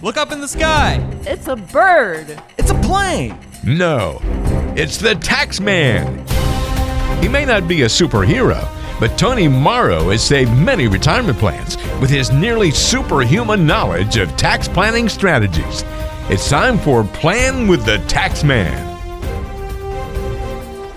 Look up in the sky. It's a bird. It's a plane. No, it's the Taxman. He may not be a superhero, but Tony Morrow has saved many retirement plans with his nearly superhuman knowledge of tax planning strategies. It's time for Plan with the Taxman.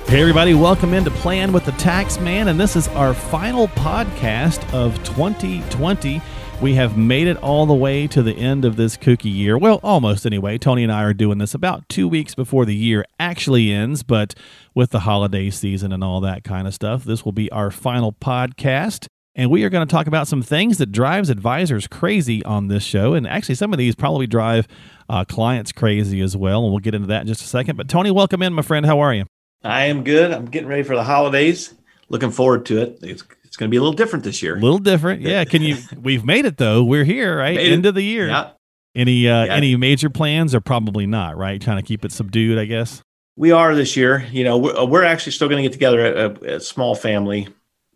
Hey, everybody, welcome into Plan with the Tax Man, and this is our final podcast of 2020. We have made it all the way to the end of this kooky year. Well, almost anyway. Tony and I are doing this about two weeks before the year actually ends, but with the holiday season and all that kind of stuff, this will be our final podcast. And we are going to talk about some things that drives advisors crazy on this show. And actually, some of these probably drive uh, clients crazy as well. And we'll get into that in just a second. But Tony, welcome in, my friend. How are you? I am good. I'm getting ready for the holidays. Looking forward to it. It's, it's going to be a little different this year. A little different, yeah. Can you? We've made it though. We're here, right? Made it. End of the year. Yeah, Any uh, Yeah. any major plans or probably not, right? Trying to keep it subdued, I guess. we are this year. You know, we're, we're actually still going to get together a, a small family,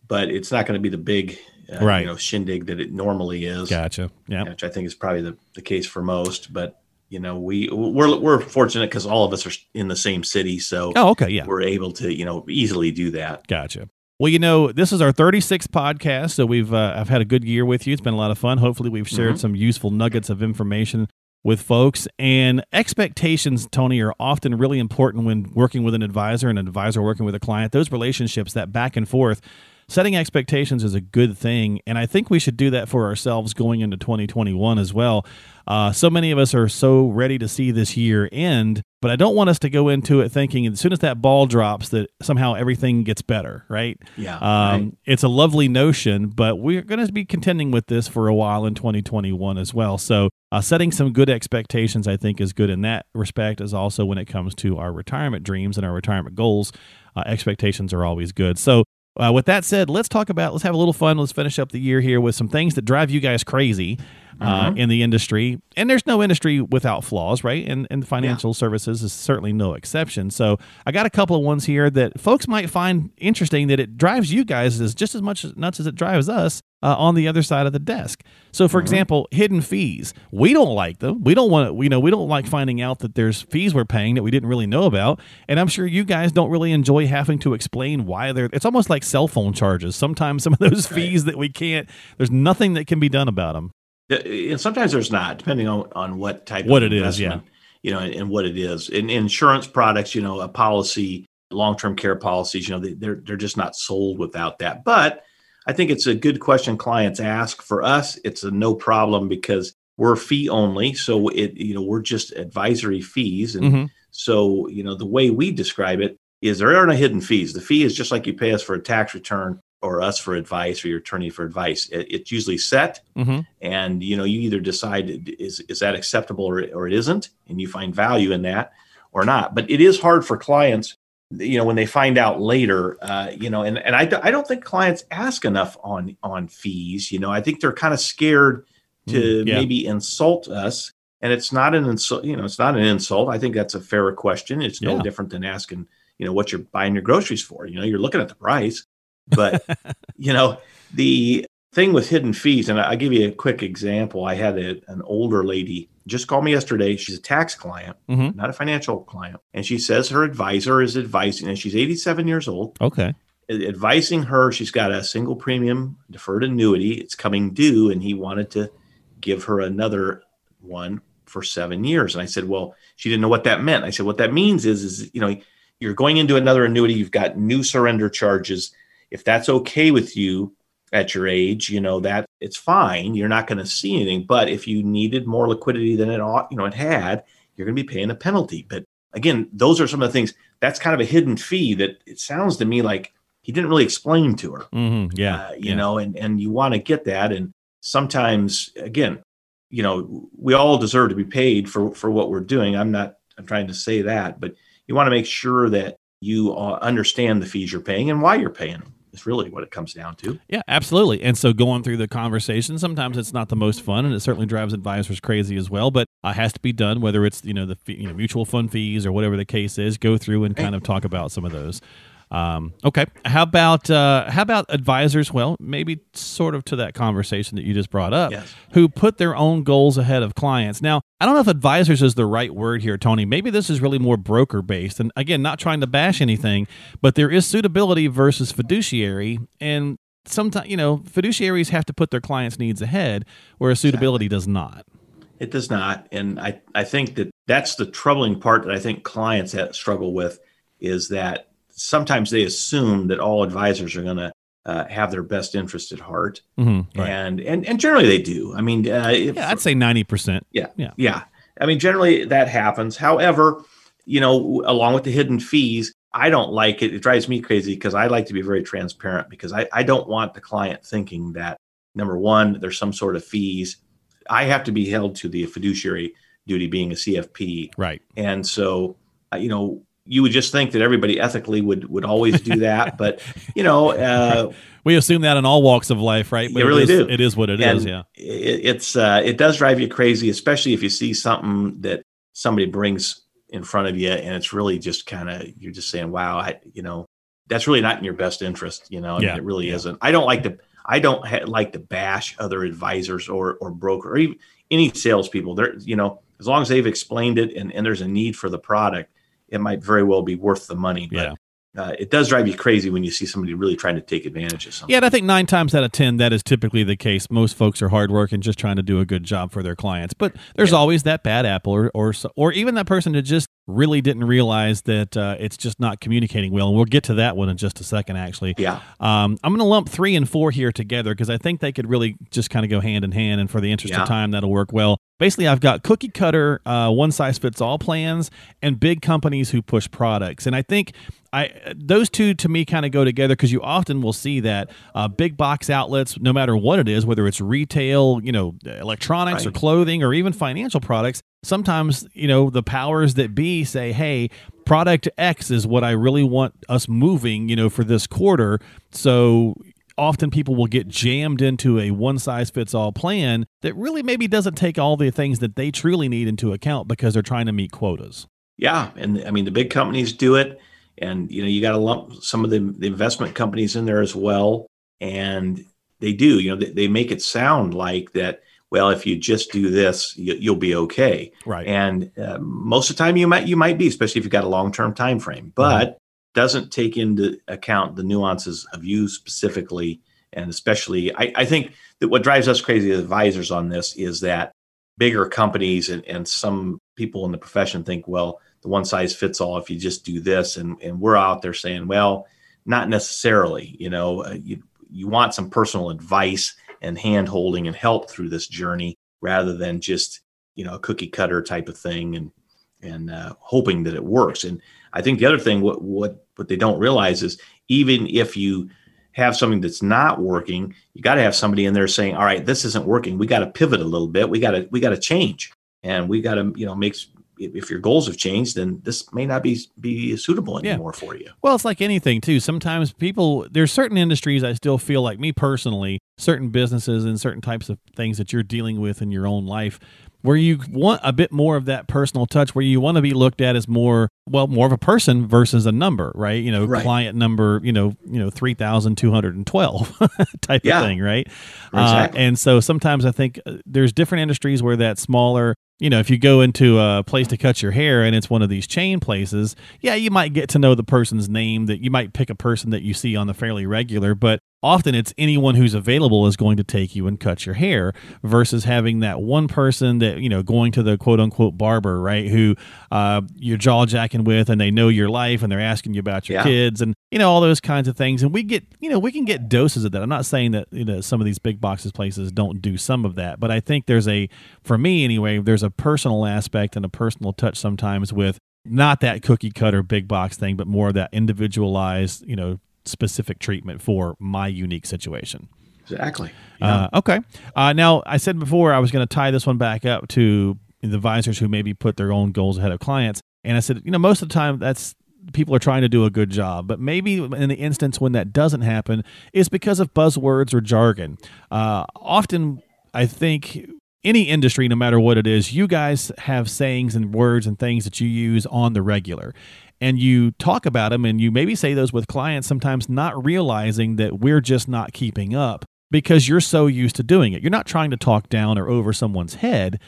but it's not going to be the big, uh, Right. you know, shindig that it normally is. Gotcha. Yeah. Which I think is probably the, the case for most. But you know, we we're we're fortunate because all of us are in the same city, so Oh, okay. Yeah. we're able to you know easily do that. Gotcha. Well, you know, this is our 36th podcast, so we've uh, I've had a good year with you. It's been a lot of fun. Hopefully, we've shared Mhm. some useful nuggets of information with folks. And expectations, Tony, are often really important when working with an advisor and an advisor working with a client. Those relationships, that back and forth, setting expectations is a good thing, and I think we should do that for ourselves going into 2021 as well. Uh, so many of us are so ready to see this year end, but I don't want us to go into it thinking as soon as that ball drops that somehow everything gets better, right? Yeah, Um, right. It's a lovely notion, but we're going to be contending with this for a while in 2021 as well. So, uh, setting some good expectations, I think, is good in that respect, as also when it comes to our retirement dreams and our retirement goals. Uh, expectations are always good. So, uh, with that said, let's talk about, let's have a little fun. Let's finish up the year here with some things that drive you guys crazy uh, in the industry. And there's no industry without flaws, right? And, and financial services is certainly no exception. So I got a couple of ones here that folks might find interesting that it drives you guys as just as much nuts as it drives us uh, on the other side of the desk. So, for example, hidden fees. We don't like them. We don't want to, you know, we don't like finding out that there's fees we're paying that we didn't really know about. And I'm sure you guys don't really enjoy having to explain why they're, it's almost like cell phone charges. Sometimes some of those fees that we can't, there's nothing that can be done about them. And sometimes there's not, depending on, on what type What of it is, yeah, you know, and, and what it is. In insurance products, you know, a policy, long-term care policies, you know, they, they're they're just not sold without that. But I think it's a good question clients ask. For us, it's a no problem because we're fee only, so it you know we're just advisory fees, and Mhm. so you know the way we describe it is there are no hidden fees. The fee is just like you pay us for a tax return or us for advice or your attorney for advice. It, it's usually set hmm and you know you either decide is is that acceptable or, or it isn't and you find value in that or not. But it is hard for clients you know when they find out later uh, you know and, and I, I don't think clients ask enough on on fees you know. I think they're kind of scared to Mm, yeah. maybe insult us and it's not an insult you know it's not an insult. I think that's a fair question. It's no Yeah. different than asking you know what you're buying your groceries for. You know you're looking at the price but you know the thing with hidden fees and i'll give you a quick example. I had a, an older lady just called me yesterday. She's a tax client Mhm. not a financial client. And she says her advisor is advising and she's 87 years old. Okay. advising her she's got a single premium deferred annuity. It's coming due and he wanted to give her another one for seven years. And i said well she didn't know what that meant. I said what that means is is you know you're going into another annuity. You've got new surrender charges if that's okay with you at your age you know that it's fine. You're not going to see anything. But if you needed more liquidity than it ought you know it had you're going to be paying a penalty. But again those are some of the things that's kind of a hidden fee that it sounds to me like he didn't really explain to her. Hmm Yeah. uh, you yeah. know and and you want to get that. And sometimes again you know we all deserve to be paid for for what we're doing. I'm not i'm trying to say that but you want to make sure that you uh, understand the fees you're paying and why you're paying them is really what it comes down to Yeah, absolutely. And so going through the conversation, sometimes it's not the most fun, and it certainly drives advisors crazy as well. But uh, has to be done, whether it's you know the you know mutual fund fees or whatever the case is. Go through and kind of talk about some of those. Um, okay. How about uh, how about advisors? Well, maybe sort of to that conversation that you just brought up, Yes. who put their own goals ahead of clients. Now, I don't know if advisors is the right word here, Tony. Maybe this is really more broker based. And again, not trying to bash anything, but there is suitability versus fiduciary, and sometimes you know fiduciaries have to put their clients' needs ahead, whereas suitability does not. It does not, and I I think that that's the troubling part that I think clients struggle with is that sometimes they assume that all advisors are going to uh, have their best interest at heart, Mm-hmm. Right. and and and generally they do. I mean, uh, if, Yeah, I'd say ninety percent. yeah, Yeah. yeah. I mean, generally that happens. However, you know, along with the hidden fees, I don't like it. It drives me crazy because I like to be very transparent because I, I don't want the client thinking that number one, there's some sort of fees. I have to be held to the fiduciary duty being a CFP. Right. And so, uh, you know, you would just think that everybody ethically would would always do that, but you know, uh, We assume that in all walks of life, right? You really it is, do. It is what it and is. Yeah. it, it's uh, it does drive you crazy, especially if you see something that somebody brings in front of you, and it's really just kind of you're just saying, "Wow, I you know that's really not in your best interest." You know, I Yeah, mean, it really yeah. isn't. I don't like to I don't ha- like to bash other advisors or or broker or even any salespeople. They're you know as long as they've explained it and, and there's a need for the product, it might very well be worth the money. But Yeah. uh, it does drive you crazy when you see somebody really trying to take advantage of something. Yeah, and I think nine times out of ten, that is typically the case. Most folks are hardworking, just trying to do a good job for their clients. But there's always that bad apple, or or or even that person that just really didn't realize that uh, it's just not communicating well. And we'll get to that one in just a second, actually. Yeah. Um, I'm going to lump three and four here together because I think they could really just kind of go hand in hand. And for the interest Yeah. of time, that'll work well. Basically, I've got cookie cutter, uh, one size fits all plans, and big companies who push products. And I think I those two to me kind of go together because you often will see that uh, big box outlets, no matter what it is, whether it's retail, you know, electronics or clothing or even financial products. Sometimes you know the powers that be say, "Hey, product X is what I really want us moving, you know, for this quarter." So often people will get jammed into a one size fits all plan that really maybe doesn't take all the things that they truly need into account because they're trying to meet quotas. Yeah, and I mean the big companies do it, and you know you got to lump some of the, the investment companies in there as well, and they do. You know they, they make it sound like that. Well, if you just do this, you, you'll be okay. Right. And uh, most of the time, you might you might be, especially if you've got a long term time frame, but doesn't take into account the nuances of you specifically, and especially I, I think that what drives us crazy as advisors on this is that bigger companies and, and some people in the profession think, well, the one size fits all if you just do this, and and we're out there saying, well, not necessarily. You know, uh, you you want some personal advice and hand holding and help through this journey rather than just you know a cookie cutter type of thing and and uh, hoping that it works. And I think the other thing what what what they don't realize is even if you have something that's not working, you got to have somebody in there saying, "All right, this isn't working. We got to pivot a little bit. We got to we got to change, and we got to you know make." If your goals have changed, then this may not be be suitable Yeah. anymore for you. Well, it's like anything too. Sometimes people there's certain industries I still feel like me personally, certain businesses and certain types of things that you're dealing with in your own life where you want a bit more of that personal touch where you want to be looked at as more well more of a person versus a number, right? You know, Right. client number, you know, you know 3212 type Yeah. of thing, right? Exactly. Uh, and so sometimes I think uh, there's different industries where that smaller you know, if you go into a place to cut your hair and it's one of these chain places, yeah, you might get to know the person's name that you might pick a person that you see on the fairly regular, but often it's anyone who's available is going to take you and cut your hair versus having that one person that, you know, going to the quote unquote barber, right? Who uh, you're jaw jacking with and they know your life and they're asking you about your Yeah. kids and, you know, all those kinds of things. And we get, you know, we can get doses of that. I'm not saying that, you know, some of these big boxes places don't do some of that, but I think there's a, for me anyway, there's a personal aspect and a personal touch sometimes with not that cookie cutter big box thing, but more of that individualized, you know, specific treatment for my unique situation. Exactly. Uh, okay. Uh, now, I said before I was going to tie this one back up to the advisors who maybe put their own goals ahead of clients. And I said, you know, most of the time that's people are trying to do a good job. But maybe in the instance when that doesn't happen is because of buzzwords or jargon. Uh, often, I think any industry, no matter what it is, you guys have sayings and words and things that you use on the regular. And you talk about them and you maybe say those with clients sometimes not realizing that we're just not keeping up because you're so used to doing it. You're not trying to talk down or over someone's head,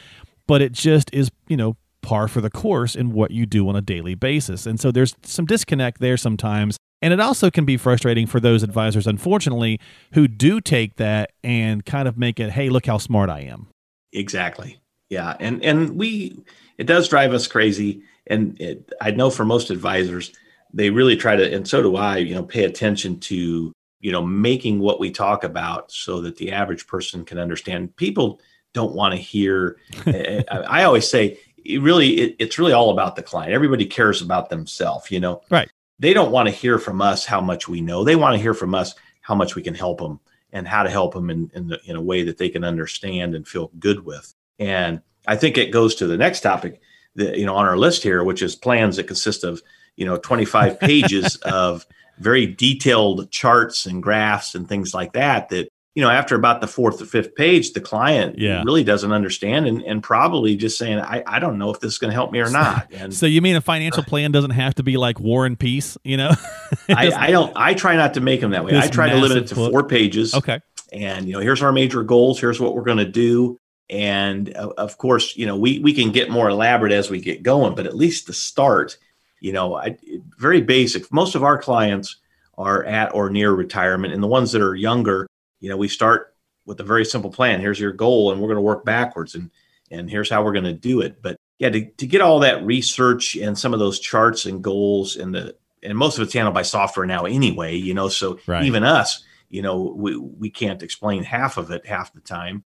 but it just is, you know, par for the course in what you do on a daily basis. And so there's some disconnect there sometimes. And it also can be frustrating for those advisors, unfortunately, who do take that and kind of make it, hey, look how smart I am. Exactly. Yeah. And and we it does drive us crazy. And it, I know for most advisors, they really try to, and so do I, you know, pay attention to, you know, making what we talk about so that the average person can understand. People don't want to hear. Eh, eh, I, I always say, it really, it, it's really all about the client. Everybody cares about themselves, you know. Right. They don't want to hear from us how much we know. They want to hear from us how much we can help them and how to help them in in, the, in a way that they can understand and feel good with. And I think it goes to the next topic that you know on our list here, which is plans that consist of you know 25 pages of very detailed charts and graphs and things like that that you know after about the fourth or fifth page the client Yeah. really doesn't understand and, and probably just saying I, I don't know if this is going to help me or not and So you mean a financial plan doesn't have to be like War and Peace, you know? I, I don't i try not to make them that way i try to limit it to book. four pages okay. and you know here's our major goals here's what we're going to do and uh, of course you know we we can get more elaborate as we get going but at least the start you know I, very basic. Most of our clients are at or near retirement and the ones that are younger you know we start with a very simple plan. Here's your goal and we're going to work backwards and and here's how we're going to do it. But yeah to, to get all that research and some of those charts and goals and the and most of it's handled by software now anyway you know so Right. even us you know we, we can't explain half of it half the time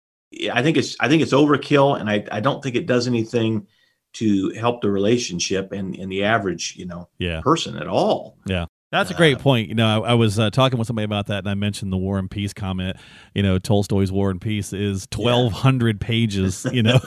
i think it's i think it's overkill and i, I don't think it does anything to help the relationship and, and the average you know Yeah. person at all Yeah. That's a great Uh, point. You know, I, I was uh, talking with somebody about that, and I mentioned the War and Peace comment. You know, Tolstoy's War and Peace is twelve hundred pages. You know,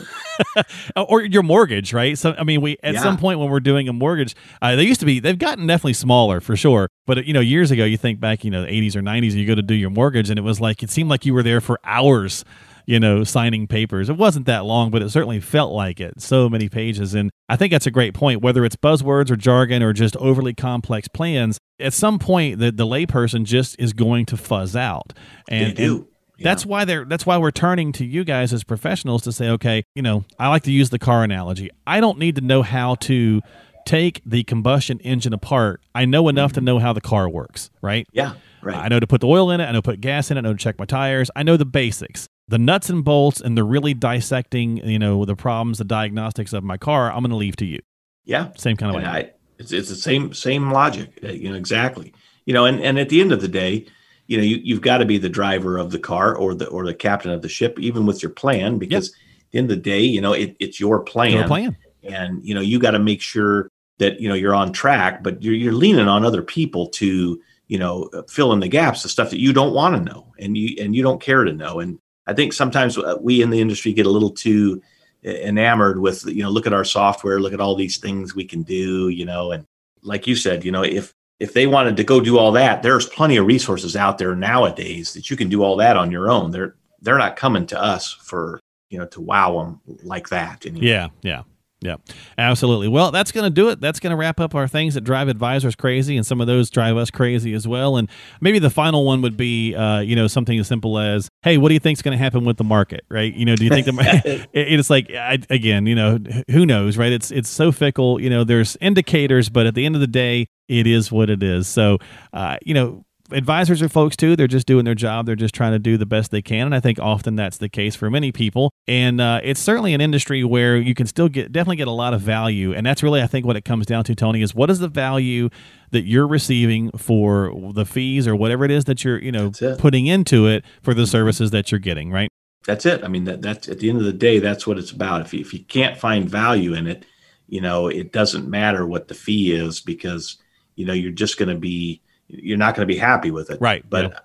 or your mortgage, right? So, I mean, we at Yeah. some point when we're doing a mortgage, uh, they used to be. They've gotten definitely smaller for sure. But you know, years ago, you think back, you know, the eighties or nineties, you go to do your mortgage, and it was like it seemed like you were there for hours you know, signing papers. It wasn't that long, but it certainly felt like it. So many pages. And I think that's a great point. Whether it's buzzwords or jargon or just overly complex plans, at some point the, the layperson just is going to fuzz out. And, they do that's why they're that's why we're turning to you guys as professionals to say, okay, you know, I like to use the car analogy. I don't need to know how to take the combustion engine apart. I know enough to mm-hmm. know how the car works, right? yeah right I know to put the oil in it. I know to put gas in it. I know to check my tires. I know the basics. The nuts and bolts and the really dissecting, you know, the problems, the diagnostics of my car, I'm going to leave to you. yeah Same kind of and way. I, it's, it's the same same logic uh, you know exactly you know and, and at the end of the day you know you, you've got to be the driver of the car or the or the captain of the ship even with your plan because at the end of the day you know it, it's your plan Your plan. and you know you got to make sure that you know you're on track but you're, you're leaning on other people to you know uh, fill in the gaps the stuff that you don't want to know and you and you don't care to know and i think sometimes uh, we in the industry get a little too enamored with you know look at our software look at all these things we can do you know and like you said you know if if they wanted to go do all that there's plenty of resources out there nowadays that you can do all that on your own they're they're not coming to us for you know to wow them like that anymore. Yeah, yeah, yeah, absolutely. Well, that's going to do it. That's going to wrap up our things that drive advisors crazy, and some of those drive us crazy as well. And maybe the final one would be, uh, you know, something as simple as, "Hey, what do you think's going to happen with the market?" Right? You know, do you think the it, it's like I, again, you know, who knows, right? It's it's so fickle. You know, there's indicators, but at the end of the day, it is what it is. So, uh, you know advisors are folks too. They're just doing their job. They're just trying to do the best they can. And I think often that's the case for many people. And uh, it's certainly an industry where you can still get definitely get a lot of value. And that's really, I think, what it comes down to, Tony, is what is the value that you're receiving for the fees or whatever it is that you're, you know, putting into it for the services that you're getting, right? that's it. I mean, that that's at the end of the day, that's what it's about. If you, if you can't find value in it, you know, it doesn't matter what the fee is because you know you're just going to be you're not going to be happy with it. Right, But yeah.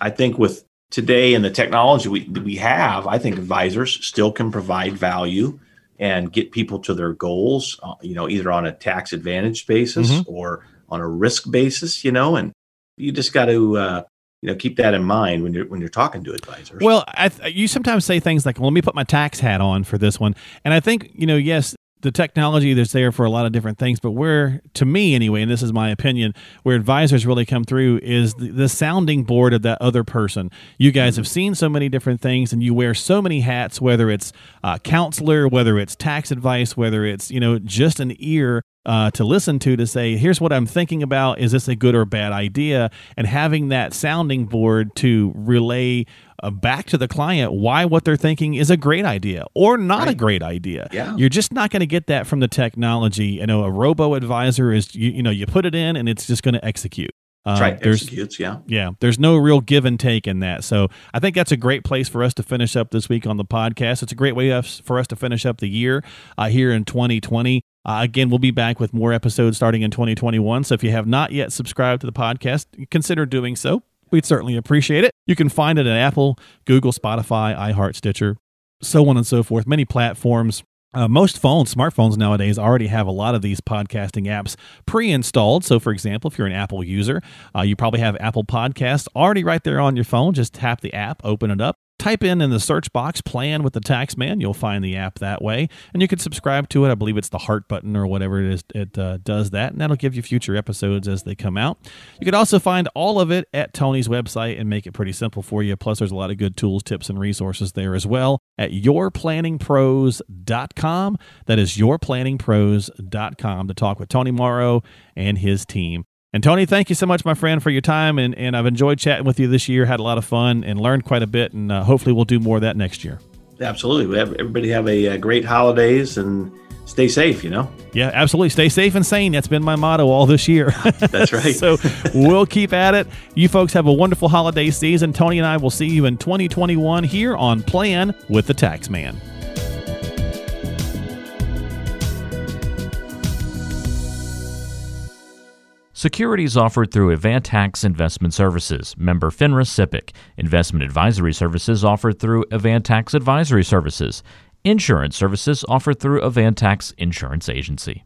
I think with today and the technology we we have, I think advisors still can provide value and get people to their goals. Uh, you know, either on a tax advantage basis Mhm. or on a risk basis. You know, and you just got to. Uh, you know keep that in mind when you're when you're talking to advisors. Well, I th- you sometimes say things like, well, "Let me put my tax hat on for this one," and I think you know, yes, the technology that's there for a lot of different things, but where, to me anyway, and this is my opinion, where advisors really come through is the, the sounding board of that other person. You guys have seen so many different things, and you wear so many hats, whether it's uh, counselor, whether it's tax advice, whether it's you know just an ear uh, to listen to to say, here's what I'm thinking about. Is this a good or bad idea? And having that sounding board to relay uh, back to the client why what they're thinking is a great idea or not right. a great idea. Yeah. You're just not going to get that from the technology. You know, a robo advisor is, you, you know, you put it in and it's just going to execute. Uh, right. There's, executes, yeah. Yeah. There's no real give and take in that. So I think that's a great place for us to finish up this week on the podcast. It's a great way for us to finish up the year uh, here in 2020. Uh, again, we'll be back with more episodes starting in 2021. So if you have not yet subscribed to the podcast, consider doing so. We'd certainly appreciate it. You can find it at Apple, Google, Spotify, iHeart, Stitcher, so on and so forth. Many platforms. Uh, most phones, smartphones nowadays, already have a lot of these podcasting apps pre installed. So, for example, if you're an Apple user, uh, you probably have Apple Podcasts already right there on your phone. Just tap the app, open it up, type in in the search box plan with the tax man. You'll find the app that way. And you can subscribe to it. I believe it's the heart button or whatever it is it uh, does that. And that'll give you future episodes as they come out. You can also find all of it at tony's website and make it pretty simple for you. Plus there's a lot of good tools tips and resources there as well at yourplanningpros.com that is yourplanningpros.com to talk with tony morrow and his team and Tony, thank you so much, my friend, for your time. And, and I've enjoyed chatting with you this year, had a lot of fun, and learned quite a bit. And uh, hopefully, we'll do more of that next year. Absolutely. We have, Everybody have a, a uh, great holidays and stay safe, you know? Yeah, absolutely. Stay safe and sane. That's been my motto all this year. That's right. so we'll keep at it. You folks have a wonderful holiday season. Tony and I will see you in 2021 here on Plan with the Taxman. Securities offered through Avantax Investment Services, member FINRA SIPC. Investment advisory services offered through Avantax Advisory Services. Insurance services offered through Avantax Insurance Agency.